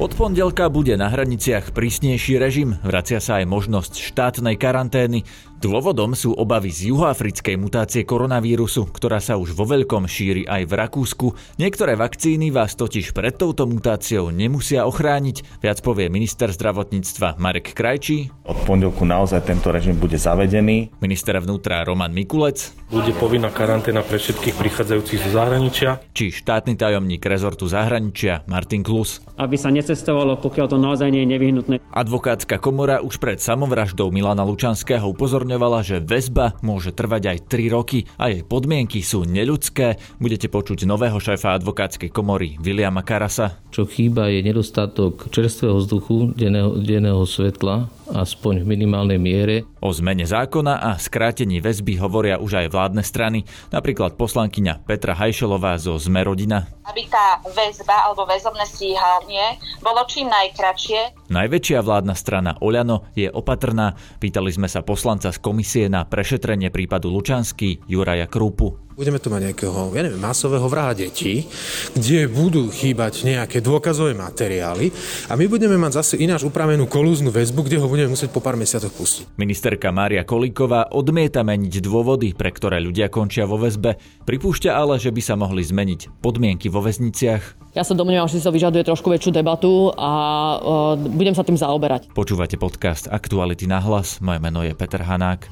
Od pondelka bude na hraniciach prísnejší režim, vracia sa aj možnosť štátnej karantény, Dôvodom sú obavy z juhoafrickej mutácie koronavírusu, ktorá sa už vo veľkom šíri aj v Rakúsku. Niektoré vakcíny vás totiž pred touto mutáciou nemusia ochrániť, viac povie minister zdravotníctva Marek Krajčí. Od pondelku naozaj tento režim bude zavedený. Minister vnútra Roman Mikulec. Bude povinná karanténa pre všetkých prichádzajúcich zo zahraničia. Či štátny tajomník rezortu zahraničia Martin Klus. Aby sa necestovalo, pokiaľ to naozaj nie je nevyhnutné. Advokátska komora už pred samovraždou Milana Lučanského upozorňovala, že väzba môže trvať aj 3 roky a jej podmienky sú neľudské. Budete počuť nového šéfa advokátskej komory Williama Karasa. Čo chýba je nedostatok čerstvého vzduchu, denného, denného svetla aspoň v minimálnej miere. O zmene zákona a skrátení väzby hovoria už aj vládne strany, napríklad poslankyňa Petra Hajšelová zo Sme rodina. Aby tá väzba alebo väzobné stíhanie bolo čím najkračšie. Najväčšia vládna strana Oľano je opatrná. Pýtali sme sa poslanca z komisie na prešetrenie prípadu Lučanský Juraja Krúpu. Budeme tu mať nejakého, ja neviem, masového vraha detí, kde budú chýbať nejaké dôkazové materiály a my budeme mať zase ináč upravenú kolúznu väzbu, kde ho budeme musieť po pár mesiacoch pustiť. Ministerka Mária Kolíková odmieta meniť dôvody, pre ktoré ľudia končia vo väzbe. Pripúšťa ale, že by sa mohli zmeniť podmienky vo väzniciach. Ja sa domnievam, že si to vyžaduje trošku väčšiu debatu a uh, budem sa tým zaoberať. Počúvate podcast Aktuality na hlas. Moje meno je Peter Hanák.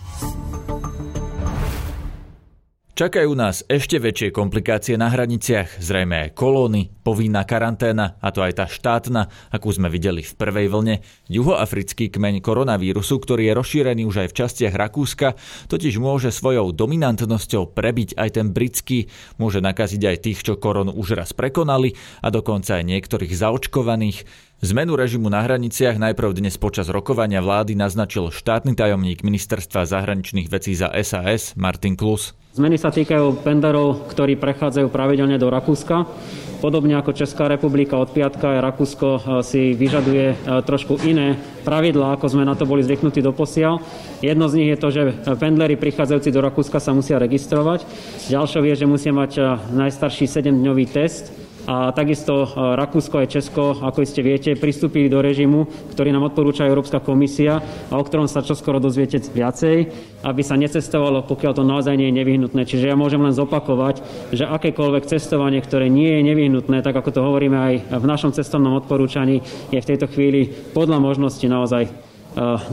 Čakajú nás ešte väčšie komplikácie na hraniciach, zrejme aj kolóny, povinná karanténa, a to aj tá štátna, akú sme videli v prvej vlne. Juhoafrický kmeň koronavírusu, ktorý je rozšírený už aj v častiach Rakúska, totiž môže svojou dominantnosťou prebiť aj ten britský, môže nakaziť aj tých, čo koronu už raz prekonali a dokonca aj niektorých zaočkovaných. Zmenu režimu na hraniciach najprv dnes počas rokovania vlády naznačil štátny tajomník ministerstva zahraničných vecí za SAS Martin Klus. Zmeny sa týkajú pendlerov, ktorí prechádzajú pravidelne do Rakúska. Podobne ako Česká republika od piatka, aj Rakúsko eh, si vyžaduje eh, trošku iné pravidlá, ako sme na to boli zvyknutí do posiaľ. Jedno z nich je to, že pendleri prichádzajúci do Rakúska sa musia registrovať. Ďalšou je, že musia mať eh, najstarší 7-dňový test a takisto e, Rakúsko aj Česko, ako iste viete, pristúpili do režimu, ktorý nám odporúča Európska komisia a o ktorom sa čoskoro dozviete viacej, aby sa necestovalo, pokiaľ to naozaj nie je nevyhnutné. Čiže ja môžem len zopakovať, že akékoľvek cestovanie, ktoré nie je nevyhnutné, tak ako to hovoríme aj v našom cestovnom odporúčaní, je v tejto chvíli podľa možnosti naozaj e,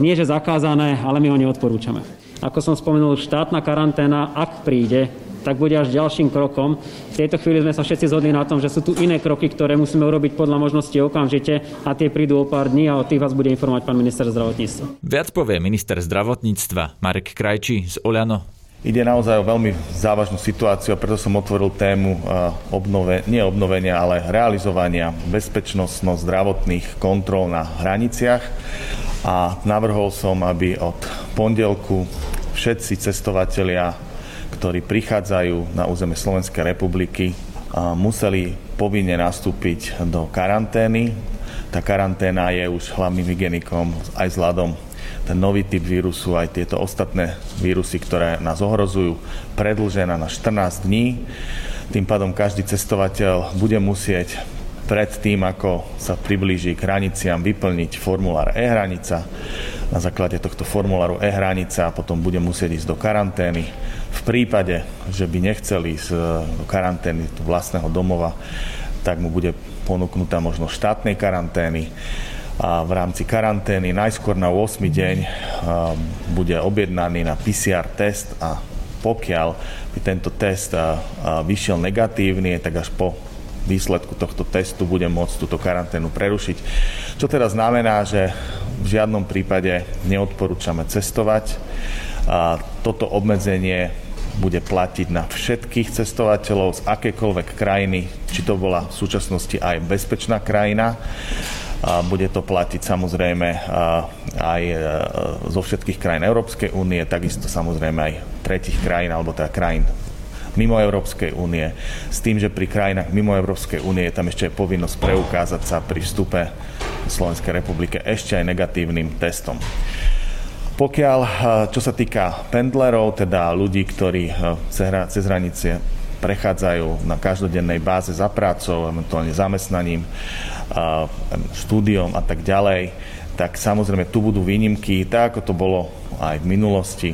nie že zakázané, ale my ho neodporúčame. Ako som spomenul, štátna karanténa, ak príde, tak bude až ďalším krokom. V tejto chvíli sme sa všetci zhodli na tom, že sú tu iné kroky, ktoré musíme urobiť podľa možnosti okamžite a tie prídu o pár dní a o tých vás bude informovať pán minister zdravotníctva. Viac povie minister zdravotníctva Marek Krajčí z Oľano. Ide naozaj o veľmi závažnú situáciu a preto som otvoril tému obnove, nie obnovenia, ale realizovania bezpečnostno-zdravotných kontrol na hraniciach a navrhol som, aby od pondelku všetci cestovatelia ktorí prichádzajú na územie Slovenskej republiky, museli povinne nastúpiť do karantény. Tá karanténa je už hlavným hygienikom aj vzhľadom ten nový typ vírusu, aj tieto ostatné vírusy, ktoré nás ohrozujú, predlžená na 14 dní. Tým pádom každý cestovateľ bude musieť pred tým, ako sa priblíži k hraniciam, vyplniť formulár e-hranica. Na základe tohto formuláru e-hranica potom bude musieť ísť do karantény v prípade, že by nechceli ísť e, karantény do vlastného domova, tak mu bude ponúknutá možnosť štátnej karantény a v rámci karantény najskôr na 8 deň e, bude objednaný na PCR test a pokiaľ by tento test e, vyšiel negatívny, tak až po výsledku tohto testu bude môcť túto karanténu prerušiť. Čo teda znamená, že v žiadnom prípade neodporúčame cestovať. A toto obmedzenie bude platiť na všetkých cestovateľov z akékoľvek krajiny, či to bola v súčasnosti aj bezpečná krajina. Bude to platiť samozrejme aj e, zo všetkých krajín Európskej únie, takisto samozrejme aj tretich krajín, alebo teda krajín mimo Európskej únie, s tým, že pri krajinách mimo Európskej únie je tam ešte povinnosť preukázať sa pri vstupe Slovenskej republike ešte aj negatívnym testom. Pokiaľ, eh, čo sa týka pendlerov, teda ľudí, ktorí eh, cez hranice prechádzajú na každodennej báze za prácou, eventuálne zamestnaním, štúdiom a tak ďalej, tak samozrejme tu budú výnimky, tak ako to bolo aj v minulosti.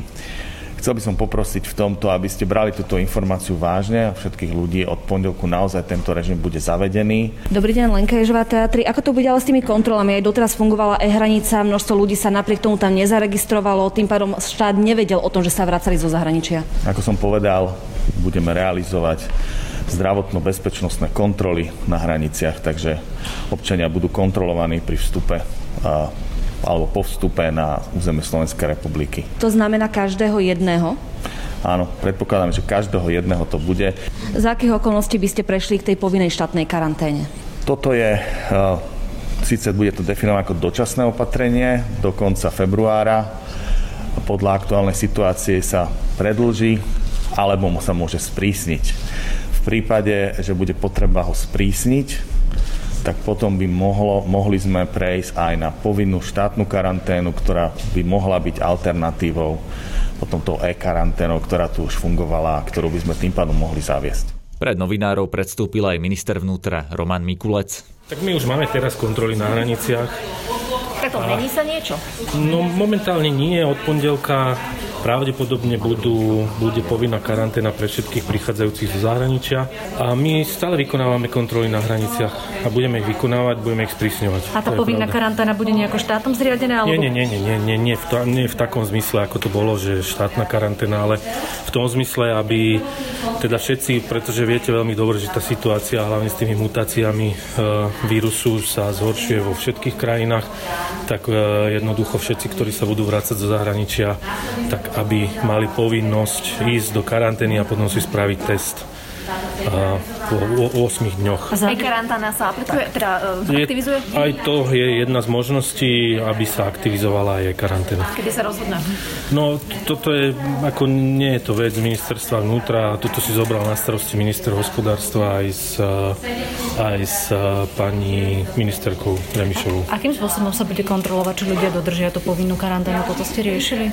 Chcel by som poprosiť v tomto, aby ste brali túto informáciu vážne a všetkých ľudí od pondelku naozaj tento režim bude zavedený. Dobrý deň, Lenka Ježová teatri. Ako to bude ale s tými kontrolami? Aj doteraz fungovala e-hranica, množstvo ľudí sa napriek tomu tam nezaregistrovalo, tým pádom štát nevedel o tom, že sa vracali zo zahraničia. Ako som povedal, budeme realizovať zdravotno-bezpečnostné kontroly na hraniciach, takže občania budú kontrolovaní pri vstupe alebo po vstupe na územie Slovenskej republiky. To znamená každého jedného? Áno, predpokladám, že každého jedného to bude. Za akých okolností by ste prešli k tej povinnej štátnej karanténe? Toto je, uh, síce bude to definované ako dočasné opatrenie do konca februára, podľa aktuálnej situácie sa predlží, alebo sa môže sprísniť. V prípade, že bude potreba ho sprísniť, tak potom by mohlo, mohli sme prejsť aj na povinnú štátnu karanténu, ktorá by mohla byť alternatívou potom tou e-karanténou, ktorá tu už fungovala a ktorú by sme tým pádom mohli zaviesť. Pred novinárov predstúpil aj minister vnútra Roman Mikulec. Tak my už máme teraz kontroly na hraniciach. Tak to mení sa niečo? No momentálne nie. Od pondelka Pravdepodobne budú, bude povinná karanténa pre všetkých prichádzajúcich zo zahraničia a my stále vykonávame kontroly na hraniciach a budeme ich vykonávať, budeme ich sprísňovať. A tá povinná karanténa bude nejako štátom zriadená? Alebo... Nie, nie, nie, nie, nie, nie, v to, nie v takom zmysle, ako to bolo, že štátna karanténa, ale v tom zmysle, aby teda všetci, pretože viete veľmi dobre, že tá situácia hlavne s tými mutáciami e, vírusu sa zhoršuje vo všetkých krajinách, tak e, jednoducho všetci, ktorí sa budú vrácať zo zahraničia, tak aby mali povinnosť ísť do karantény a potom si spraviť test po 8 dňoch. A aj karantána sa aplikuje, teda uh, aktivizuje? Je, aj to je jedna z možností, aby sa aktivizovala aj karanténa. Kedy sa rozhodne? No, toto je, ako nie je to vec ministerstva vnútra, toto si zobral na starosti minister hospodárstva aj s, aj s pani ministerkou Remišovou. Akým spôsobom sa bude kontrolovať, či ľudia dodržia tú povinnú karanténu? Toto ste riešili?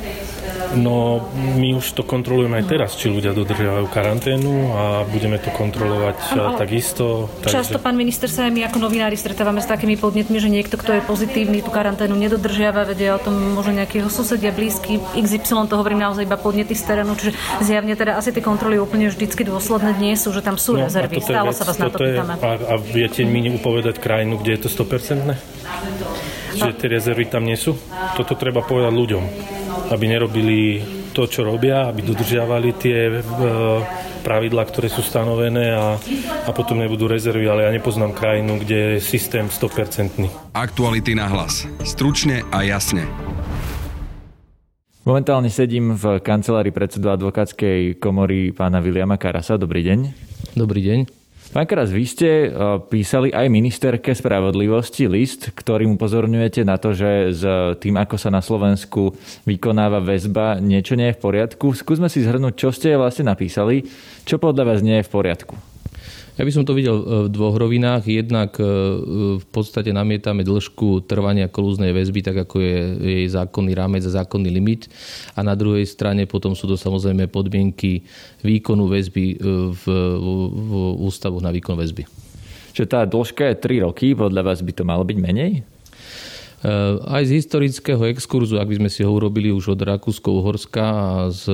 No, my už to kontrolujeme aj teraz, či ľudia dodržiavajú karanténu a budeme to kontrolovať ano, takisto. Takže... Často, pán minister, sa aj my ako novinári stretávame s takými podnetmi, že niekto, kto je pozitívny, tú karanténu nedodržiava, vedia o tom možno nejakého susedia, blízky, XY, to hovorím naozaj iba podnety z terénu, čiže zjavne teda asi tie kontroly úplne vždycky dôsledné nie sú, že tam sú no, rezervy. Stále sa vás na to pýtame. A, a viete mi upovedať krajinu, kde je to 100%? Že tie rezervy tam nie sú? Toto treba povedať ľuďom, aby nerobili to, čo robia, aby dodržiavali tie e, pravidlá, ktoré sú stanovené a, a potom nebudú rezervy, ale ja nepoznám krajinu, kde je systém 100%. Aktuality na hlas. Stručne a jasne. Momentálne sedím v kancelárii predsedu advokátskej komory pána Viliama Karasa. Dobrý deň. Dobrý deň. Pán Karas, vy ste e, písali aj ministerke spravodlivosti list, ktorým upozorňujete na to, že s tým, ako sa na Slovensku vykonáva väzba, niečo nie je v poriadku. Skúsme si zhrnúť, čo ste vlastne napísali, čo podľa vás nie je v poriadku. Ja by som to videl e, v dvoch rovinách. Jednak e, v podstate namietame dĺžku trvania kolúznej väzby, tak ako je jej zákonný rámec a zákonný limit. A na druhej strane potom sú to samozrejme podmienky výkonu väzby e, v, v ústavu na výkon väzby. Čiže tá dĺžka je 3 roky, podľa vás by to malo byť menej? Aj z historického exkurzu, ak by sme si ho urobili už od Rakúsko-Uhorska a z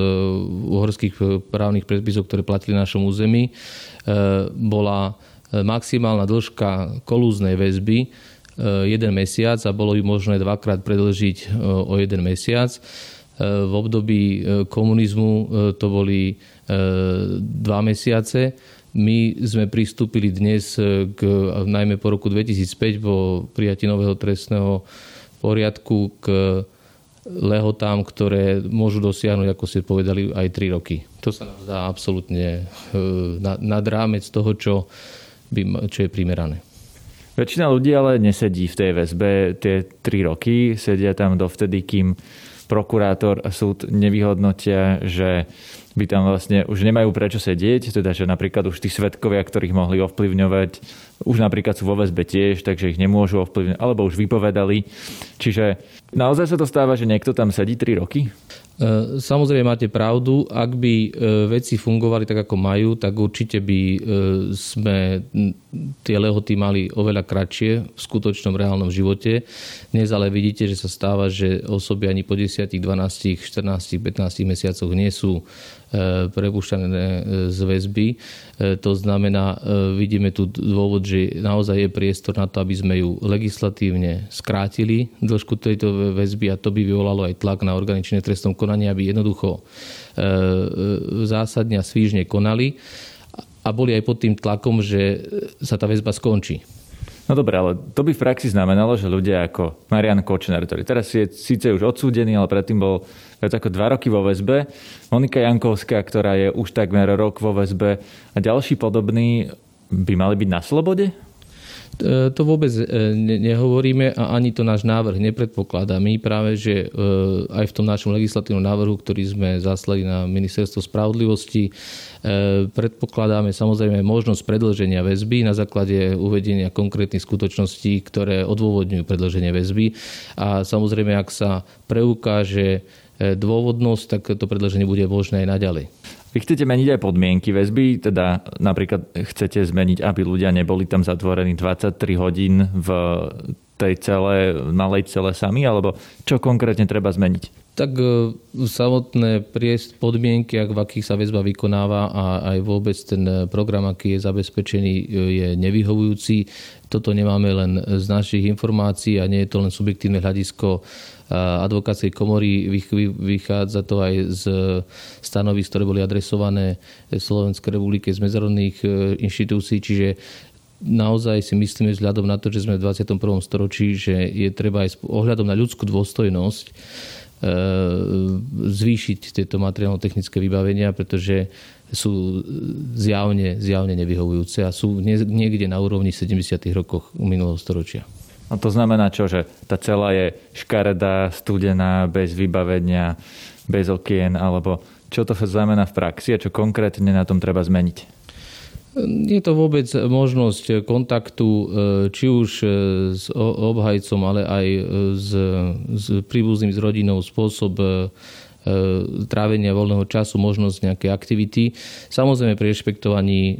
uhorských právnych predpisov, ktoré platili na našom území, bola maximálna dĺžka kolúznej väzby jeden mesiac a bolo ju možné dvakrát predlžiť o jeden mesiac. V období komunizmu to boli dva mesiace my sme pristúpili dnes k, najmä po roku 2005, po prijatí nového trestného poriadku k lehotám, ktoré môžu dosiahnuť, ako ste povedali, aj 3 roky. To sa nám zdá absolútne e, nad rámec toho, čo, by, čo je primerané. Väčšina ľudí ale nesedí v tej väzbe tie 3 roky, sedia tam dovtedy, kým prokurátor a súd nevyhodnotia, že by tam vlastne už nemajú prečo sedieť, teda že napríklad už tí svetkovia, ktorých mohli ovplyvňovať, už napríklad sú vo väzbe tiež, takže ich nemôžu ovplyvňovať, alebo už vypovedali. Čiže naozaj sa to stáva, že niekto tam sedí 3 roky? E, samozrejme máte pravdu, ak by e, veci fungovali tak, ako majú, tak určite by e, sme tie lehoty mali oveľa kratšie v skutočnom reálnom živote. Dnes ale vidíte, že sa stáva, že osoby ani po 10, 12, 14, 15 mesiacoch nie sú prepušťané z väzby. To znamená, vidíme tu dôvod, že naozaj je priestor na to, aby sme ju legislatívne skrátili dĺžku tejto väzby a to by vyvolalo aj tlak na organičné trestom konania, aby jednoducho e, e, zásadne a svížne konali a boli aj pod tým tlakom, že sa tá väzba skončí. No dobre, ale to by v praxi znamenalo, že ľudia ako Marian Kočner, ktorý teraz je síce už odsúdený, ale predtým bol viac ako dva roky vo väzbe, Monika Jankovská, ktorá je už takmer rok vo väzbe a ďalší podobní by mali byť na slobode? E, to vôbec e, nehovoríme a ani to náš návrh nepredpokladá. My práve, že e, aj v tom našom legislatívnom návrhu, ktorý sme zaslali na Ministerstvo spravodlivosti, predpokladáme samozrejme možnosť predlženia väzby na základe uvedenia konkrétnych skutočností, ktoré odôvodňujú predlženie väzby. A samozrejme, ak sa preukáže dôvodnosť, tak to predlženie bude možné aj naďalej. Vy chcete meniť aj podmienky väzby, teda napríklad chcete zmeniť, aby ľudia neboli tam zatvorení 23 hodín v tej celé, malej cele sami, alebo čo konkrétne treba zmeniť? Tak e, samotné priest podmienky, ak v akých sa väzba vykonáva a aj vôbec ten e, program, aký je zabezpečený, e, je nevyhovujúci. Toto nemáme len z našich informácií a nie je to len subjektívne hľadisko advokátskej komory. Vychádza to aj z stanovisk, ktoré boli adresované Slovenskej republike z medzinárodných e, inštitúcií, čiže naozaj si myslíme vzhľadom na to, že sme v 21. storočí, že je treba aj ohľadom na ľudskú dôstojnosť e, zvýšiť tieto materiálno-technické vybavenia, pretože sú zjavne, zjavne nevyhovujúce a sú niekde na úrovni 70. rokoch minulého storočia. A to znamená čo, že tá celá je škaredá, studená, bez vybavenia, bez okien, alebo čo to znamená v praxi a čo konkrétne na tom treba zmeniť? Je to vôbec možnosť kontaktu e, či už e, s obhajcom, ale aj e, s, s príbuzným, s rodinou, spôsob trávenia voľného času, možnosť nejakej aktivity. Samozrejme pri rešpektovaní e,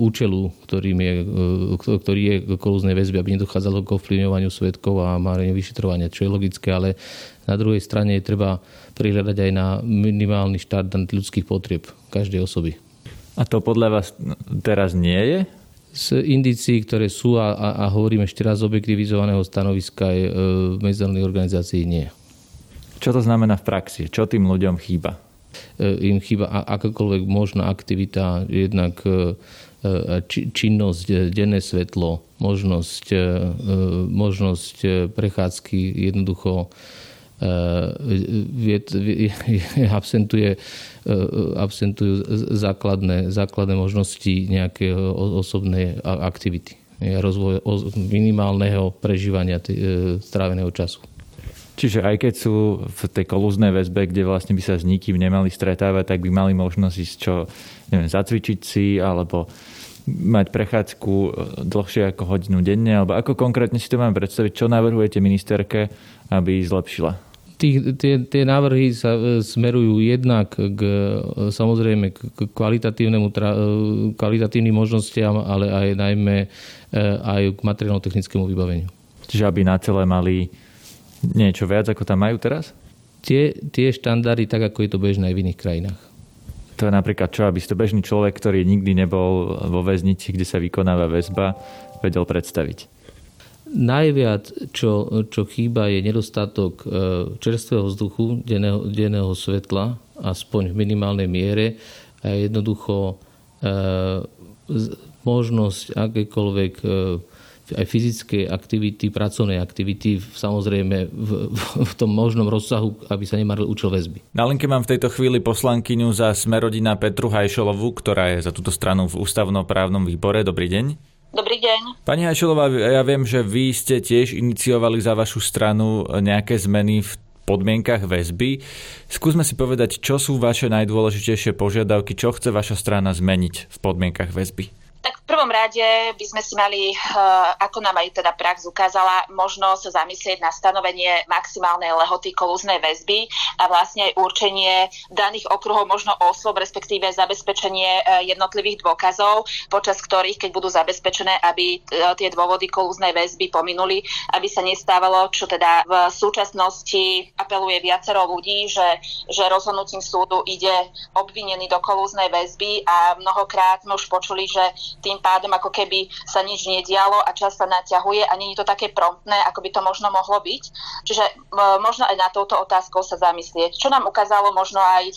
účelu, ktorým je, e, ktorý je kolúznej väzby, aby nedochádzalo k ovplyvňovaniu svetkov a máreniu vyšetrovania, čo je logické, ale na druhej strane je treba prihľadať aj na minimálny štát ľudských potrieb každej osoby. A to podľa vás teraz nie je? z indícií, ktoré sú a, a, a hovorím ešte raz z objektivizovaného stanoviska je, v medzinárodnej organizácii nie. Čo to znamená v praxi? Čo tým ľuďom chýba? E, im chýba akákoľvek možná aktivita, jednak e, e, činnosť, denné svetlo, možnosť, možnosť prechádzky jednoducho absentuje, absentujú základné, základné možnosti nejakého osobnej aktivity. Rozvoj minimálneho prežívania stráveného času. Čiže aj keď sú v tej kolúznej väzbe, kde vlastne by sa s nikým nemali stretávať, tak by mali možnosť ísť čo, neviem, zacvičiť si, alebo mať prechádzku e, dlhšie ako hodinu denne, alebo ako konkrétne si to máme predstaviť, čo navrhujete ministerke, aby zlepšila? Tí, tie, tie návrhy sa e, smerujú jednak k, e, samozrejme k kvalitatívnemu, kvalitatívnym možnostiam, ale aj najmä aj k materiálno-technickému vybaveniu. Čiže aby na celé mali niečo viac, ako tam majú teraz? Tie, tie štandardy, tak ako je to bežné aj v iných krajinách. To je napríklad čo, aby si to bežný človek, ktorý nikdy nebol vo väznici, kde sa vykonáva väzba, vedel predstaviť. Najviac, čo, čo chýba, je nedostatok e, čerstvého vzduchu, denného, denného svetla, aspoň v minimálnej miere a jednoducho e, možnosť akékoľvek e, aj fyzické aktivity, pracovné aktivity, samozrejme v, v tom možnom rozsahu, aby sa nemaril účel väzby. Na linke mám v tejto chvíli poslankyňu za Smerodina Petru Hajšolovú, ktorá je za túto stranu v ústavnoprávnom výbore. Dobrý deň. Dobrý deň. Pani Hajšolová, ja viem, že vy ste tiež iniciovali za vašu stranu nejaké zmeny v podmienkach väzby. Skúsme si povedať, čo sú vaše najdôležitejšie požiadavky, čo chce vaša strana zmeniť v podmienkach väzby. Tak prvom rade by sme si mali, eh, ako nám aj teda prax ukázala, možno sa zamyslieť na stanovenie maximálnej lehoty kolúznej väzby a vlastne aj určenie daných okruhov možno osôb, respektíve zabezpečenie eh, jednotlivých dôkazov, počas ktorých, keď budú zabezpečené, aby eh, tie dôvody kolúznej väzby pominuli, aby sa nestávalo, čo teda v súčasnosti apeluje viacero ľudí, že, že rozhodnutím súdu ide obvinený do kolúznej väzby a mnohokrát sme už počuli, že tým pádom ako keby sa nič nedialo a čas sa naťahuje a nie je to také promptné, ako by to možno mohlo byť. Čiže možno aj na touto otázkou sa zamyslieť. Čo nám ukázalo možno aj e,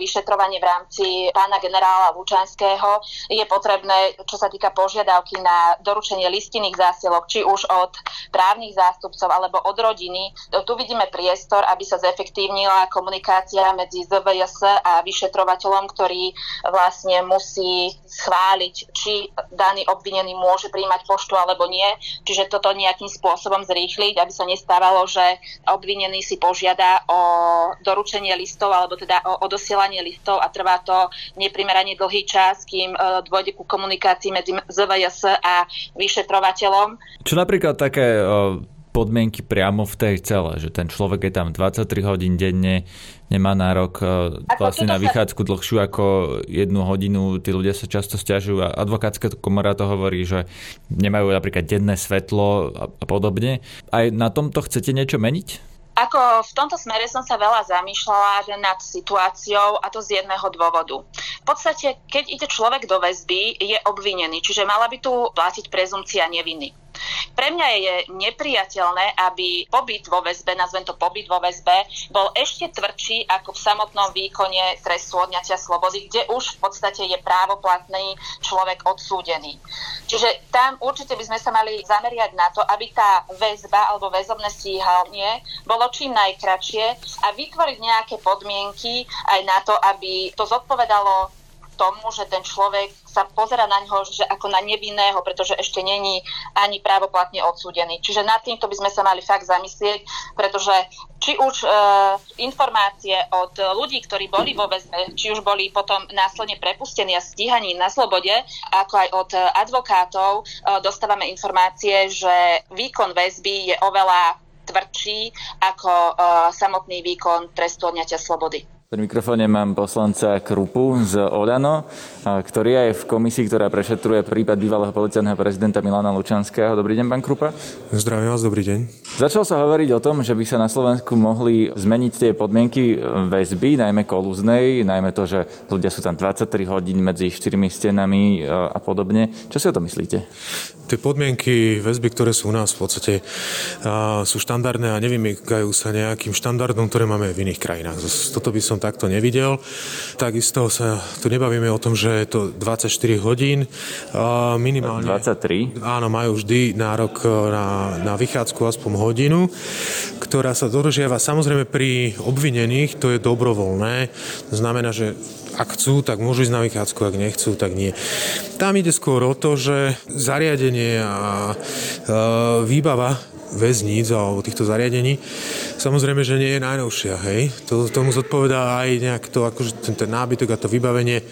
vyšetrovanie v rámci pána generála Lučanského, je potrebné, čo sa týka požiadavky na doručenie listinných zásielok, či už od právnych zástupcov alebo od rodiny. Tu vidíme priestor, aby sa zefektívnila komunikácia medzi ZVS a vyšetrovateľom, ktorý vlastne musí schváliť, či daný obvinený môže príjmať poštu alebo nie. Čiže toto nejakým spôsobom zrýchliť, aby sa nestávalo, že obvinený si požiada o doručenie listov alebo teda o odosielanie listov a trvá to neprimerane dlhý čas, kým e, dôjde ku komunikácii medzi ZVS a vyšetrovateľom. Čo napríklad také podmienky priamo v tej cele, že ten človek je tam 23 hodín denne, nemá nárok e, vlastne na vychádzku dlhšiu ako jednu hodinu. Tí ľudia sa často stiažujú a advokátska komora to hovorí, že nemajú napríklad denné svetlo a podobne. Aj na tomto chcete niečo meniť? Ako v tomto smere som sa veľa zamýšľala že nad situáciou a to z jedného dôvodu. V podstate, keď ide človek do väzby, je obvinený, čiže mala by tu platiť prezumcia neviny. Pre mňa je nepriateľné, aby pobyt vo väzbe, nazvem to pobyt vo väzbe, bol ešte tvrdší ako v samotnom výkone trestu odňatia slobody, kde už v podstate je právoplatný človek odsúdený. Čiže tam určite by sme sa mali zameriať na to, aby tá väzba alebo väzobné stíhanie bolo čím najkračšie a vytvoriť nejaké podmienky aj na to, aby to zodpovedalo tomu, že ten človek sa pozera na ňo že ako na nevinného, pretože ešte není ani právoplatne odsúdený. Čiže nad týmto by sme sa mali fakt zamyslieť, pretože či už e, informácie od ľudí, ktorí boli vo väzbe, či už boli potom následne prepustení a stíhaní na slobode, ako aj od advokátov, e, dostávame informácie, že výkon väzby je oveľa tvrdší ako e, samotný výkon trestu odňatia slobody. Pri mikrofóne mám poslanca Krupu z Oľano, ktorý je v komisii, ktorá prešetruje prípad bývalého policajného prezidenta Milana Lučanského. Dobrý deň, pán Krupa. Zdravím vás, dobrý deň. Začal sa hovoriť o tom, že by sa na Slovensku mohli zmeniť tie podmienky väzby, najmä kolúznej, najmä to, že ľudia sú tam 23 hodín medzi štyrmi stenami a podobne. Čo si o to myslíte? Tie podmienky väzby, ktoré sú u nás v podstate sú štandardné a nevymykajú sa nejakým štandardom, ktoré máme v iných krajinách. Toto by som som takto nevidel. Takisto sa tu nebavíme o tom, že je to 24 hodín. Minimálne, 23? Áno, majú vždy nárok e, na, na vychádzku aspoň hodinu, ktorá sa dodržiava samozrejme pri obvinených, to je dobrovoľné. To znamená, že ak chcú, tak môžu ísť na vychádzku, ak nechcú, tak nie. Tam ide skôr o to, že zariadenie a e, výbava väzníc alebo týchto zariadení, samozrejme, že nie je najnovšia. Hej? To, tomu zodpovedá aj nejak to, akože ten, nábytok a to vybavenie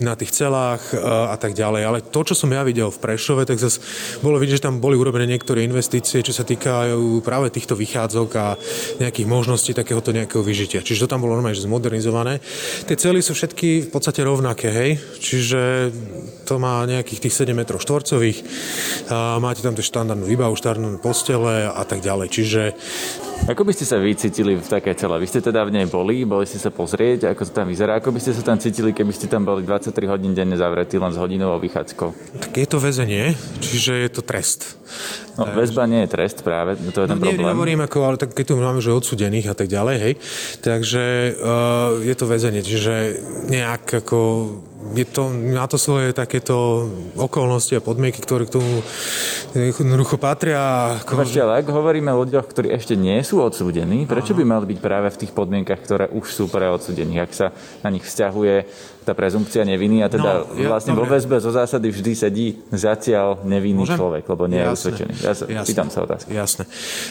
na tých celách a, a tak ďalej. Ale to, čo som ja videl v Prešove, tak zase bolo vidieť, že tam boli urobené niektoré investície, čo sa týkajú práve týchto vychádzok a nejakých možností takéhoto nejakého vyžitia. Čiže to tam bolo normálne že zmodernizované. Tie cely sú všetky v podstate rovnaké, hej? Čiže to má nejakých tých 7 metrov štvorcových, máte tam tie štandardnú výbavu, štandardné postele a tak ďalej. Čiže ako by ste sa vy cítili v takej cele? Vy ste teda v nej boli, boli ste sa pozrieť, ako to tam vyzerá. Ako by ste sa tam cítili, keby ste tam boli 23 hodín denne zavretí len s hodinovou vychádzkou? Tak je to väzenie, čiže je to trest. No, väzba nie je trest práve, to je ten no, problém. Nehovorím, ako, ale tak keď tu máme že odsudených a tak ďalej, hej. Takže uh, je to väzenie, čiže nejak ako je to, má to svoje takéto okolnosti a podmienky, ktoré k tomu jednoducho patria. Vašte, ale ak hovoríme o ľuďoch, ktorí ešte nie sú odsúdení, prečo by mali byť práve v tých podmienkach, ktoré už sú pre odsúdených? Ak sa na nich vzťahuje tá prezumpcia neviny a teda No, ja- vlastne vo dobre. väzbe zo zásady vždy sedí zatiaľ nevinný Môžem? človek, lebo nie je usvedčený. Ja sa, Jasné. pýtam sa otázky. Jasné.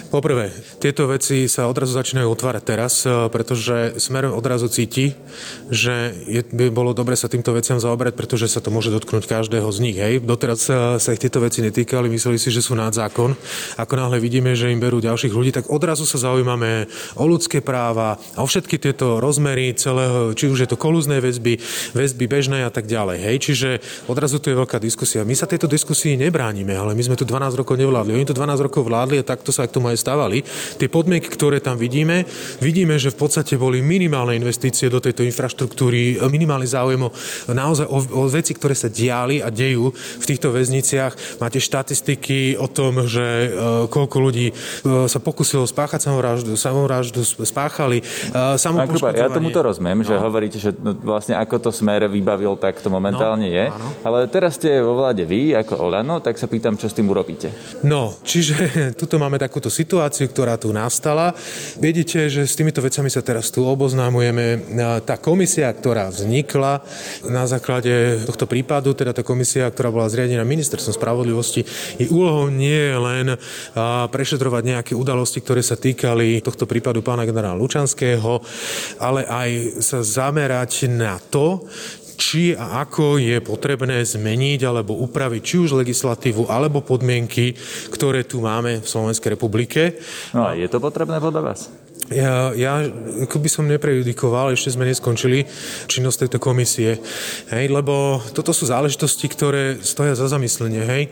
Poprvé, tieto veci sa odrazu začínajú otvárať teraz, e, pretože smer odrazu cíti, že je, by bolo dobre sa týmto veciam zaoberať, pretože sa to môže dotknúť každého z nich. Hej. Doteraz sa, sa ich tieto veci netýkali, mysleli si, že sú nad zákon. Ako náhle vidíme, že im berú ďalších ľudí, tak odrazu sa zaujímame o ľudské práva, o všetky tieto rozmery celého, či už je to kolúznej väzby, väzby bežnej a tak ďalej. Hej. Čiže odrazu tu je veľká diskusia. My sa tejto diskusii nebránime, ale my sme tu 12 rokov nevládli. Oni tu 12 rokov vládli a takto sa k tomu aj stávali. Tie podmienky, ktoré tam vidíme, vidíme, že v podstate boli minimálne investície do tejto infraštruktúry, minimálny záujem o, naozaj o, o veci, ktoré sa diali a dejú v týchto väzniciach. Máte štatistiky o tom, že e, koľko ľudí e, sa pokusilo spáchať samovraždu, samovraždu spáchali, e, Krupa, ja tomu to rozumiem, že hovoríte, že no, vlastne ako to smer vybavil, tak to momentálne No, je. áno. Ale teraz ste vo vláde vy, ako Olano, tak sa pýtam, čo s tým urobíte. No, čiže tuto máme takúto situáciu, ktorá tu nastala. Vidíte, že s týmito vecami sa teraz tu oboznámujeme. Tá komisia, ktorá vznikla na základe tohto prípadu, teda tá komisia, ktorá bola zriadená ministerstvom spravodlivosti, jej úlohou nie je len prešetrovať nejaké udalosti, ktoré sa týkali tohto prípadu pána generála Lučanského, ale aj sa zamerať na to, či a ako je potrebné zmeniť alebo upraviť či už legislatívu alebo podmienky, ktoré tu máme v Slovenskej republike. No a je to potrebné podľa vás? Ja, ja ako by som neprejudikoval, ešte sme neskončili činnosť tejto komisie, hej, lebo toto sú záležitosti, ktoré stoja za zamyslenie. Hej.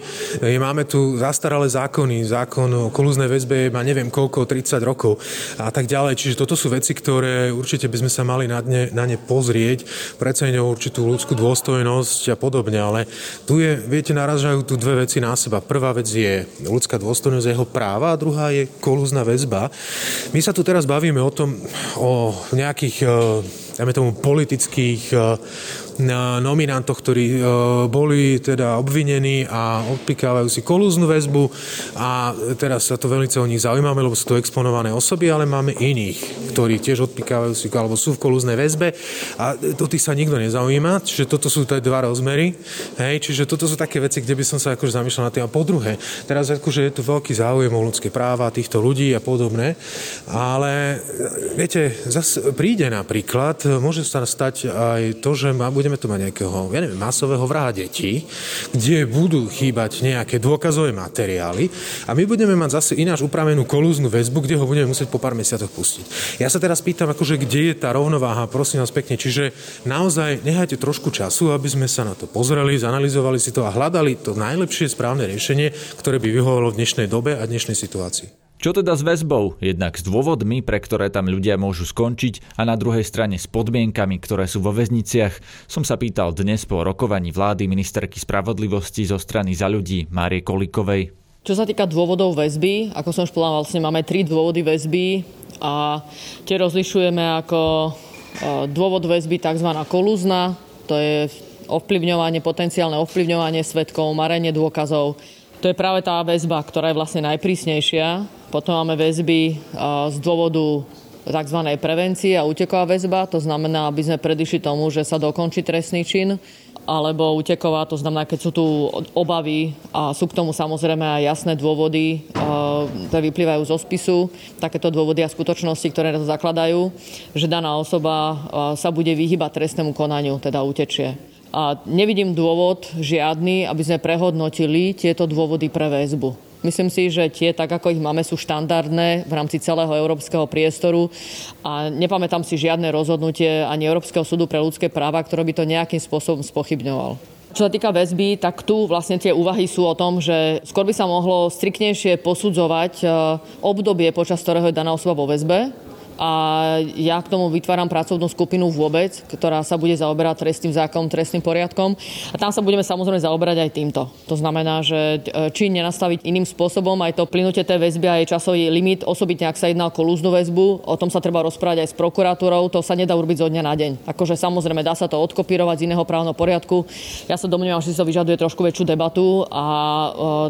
Máme tu zastaralé zákony, zákon o kolúznej väzbe má neviem koľko, 30 rokov a tak ďalej. Čiže toto sú veci, ktoré určite by sme sa mali na ne, na ne pozrieť, preceňujú určitú ľudskú dôstojnosť a podobne, ale tu je, viete, naražajú tu dve veci na seba. Prvá vec je ľudská dôstojnosť jeho práva a druhá je kolúzna väzba. My sa tu teraz bavíme o tom, o nejakých, eh, dajme tomu, politických eh, nominantoch, ktorí eh, boli teda obvinení a odpikávajú si kolúznu väzbu a teraz sa to veľmi o nich zaujímame, lebo sú to exponované osoby, ale máme iných, ktorí tiež odpikávajú si alebo sú v kolúznej väzbe a do tých sa nikto nezaujíma, čiže toto sú tie dva rozmery, hej, čiže toto sú také veci, kde by som sa akože zamýšľal na tým. A po druhé, teraz akože je tu veľký záujem o ľudské práva týchto ľudí a podobné, ale viete, zase príde napríklad, môže sa stať aj to, že ma, budeme tu mať nejakého, ja neviem, masového vraha detí, kde budú chýbať nejaké dôkazové materiály a my budeme mať zase ináč upravenú kolúznu väzbu, kde ho budeme musieť po pár mesiacoch pustiť. Ja sa teraz pýtam, akože kde je tá rovnováha, prosím vás pekne, čiže naozaj nehajte trošku času, aby sme sa na to pozreli, zanalizovali si to a hľadali to najlepšie správne riešenie, ktoré by vyhovovalo v dnešnej dobe a dnešnej situácii. Čo teda s väzbou? Jednak s dôvodmi, pre ktoré tam ľudia môžu skončiť a na druhej strane s podmienkami, ktoré sú vo väzniciach, som sa pýtal dnes po rokovaní vlády ministerky spravodlivosti zo strany za ľudí Márie Kolikovej. Čo sa týka dôvodov väzby, ako som už povedala, vlastne máme tri dôvody väzby a tie rozlišujeme ako e, dôvod väzby tzv. kolúzna, to je ovplyvňovanie, potenciálne ovplyvňovanie svetkov, marenie dôkazov. To je práve tá väzba, ktorá je vlastne najprísnejšia. Potom máme väzby e, z dôvodu tzv. prevencie a úteková väzba, to znamená, aby sme predišli tomu, že sa dokončí trestný čin, alebo úteková, to znamená, keď sú tu obavy a sú k tomu samozrejme aj jasné dôvody, e, ktoré vyplývajú zo spisu, takéto dôvody a skutočnosti, ktoré to zakladajú, že daná osoba e, sa bude vyhybať trestnému konaniu, teda utečie. A nevidím dôvod žiadny, aby sme prehodnotili tieto dôvody pre väzbu. Myslím si, že tie, tak ako ich máme, sú štandardné v rámci celého európskeho priestoru a nepamätám si žiadne rozhodnutie ani Európskeho súdu pre ľudské práva, ktoré by to nejakým spôsobom spochybňoval. Čo sa týka väzby, tak tu vlastne tie úvahy sú o tom, že skôr by sa mohlo striktnejšie posudzovať e, obdobie, počas ktorého je daná osoba vo väzbe, a ja k tomu vytváram pracovnú skupinu vôbec, ktorá sa bude zaoberať trestným zákonom, trestným poriadkom. A tam sa budeme samozrejme zaoberať aj týmto. To znamená, že e, či nenastaviť iným spôsobom aj to plynutie tej väzby a jej časový limit, osobitne ak sa jedná o kolúznu väzbu, o tom sa treba rozprávať aj s prokuratúrou, to sa nedá urobiť zo dňa na deň. Akože samozrejme dá sa to odkopírovať z iného právneho poriadku. Ja sa domnievam, že si to vyžaduje trošku väčšiu debatu a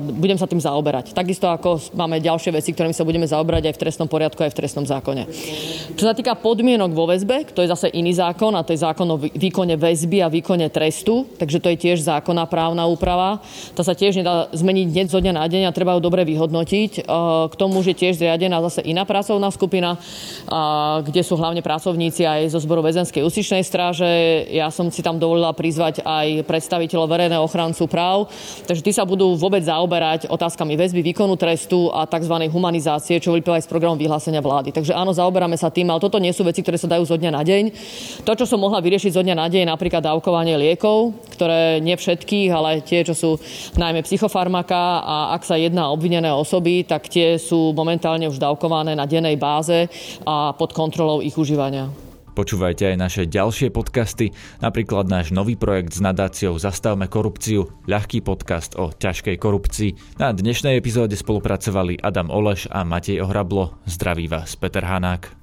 e, budem sa tým zaoberať. Takisto ako máme ďalšie veci, ktorými sa budeme zaoberať aj v trestnom poriadku, aj v trestnom zákone. Čo sa týka podmienok vo väzbe, to je zase iný zákon a to je zákon o výkone väzby a výkone trestu, takže to je tiež zákonná právna úprava. To sa tiež nedá zmeniť dnes zo dňa na deň a treba ju dobre vyhodnotiť. K tomu je tiež zriadená zase iná pracovná skupina, kde sú hlavne pracovníci aj zo zboru väzenskej úsičnej stráže. Ja som si tam dovolila prizvať aj predstaviteľov verejného ochrancu práv, takže tí sa budú vôbec zaoberať otázkami väzby, výkonu trestu a tzv. humanizácie, čo vyplýva aj z programu vyhlásenia vlády. Takže áno, zaoberáme sa tým, ale toto nie sú veci, ktoré sa dajú zo dňa na deň. To, čo som mohla vyriešiť zo dňa na deň, napríklad dávkovanie liekov, ktoré nie všetkých, ale tie, čo sú najmä psychofarmaka a ak sa jedná o obvinené osoby, tak tie sú momentálne už dávkované na dennej báze a pod kontrolou ich užívania. Počúvajte aj naše ďalšie podcasty, napríklad náš nový projekt s nadáciou Zastavme korupciu, ľahký podcast o ťažkej korupcii. Na dnešnej epizóde spolupracovali Adam Oleš a Matej Ohrablo. Zdraví vás Peter Hanák.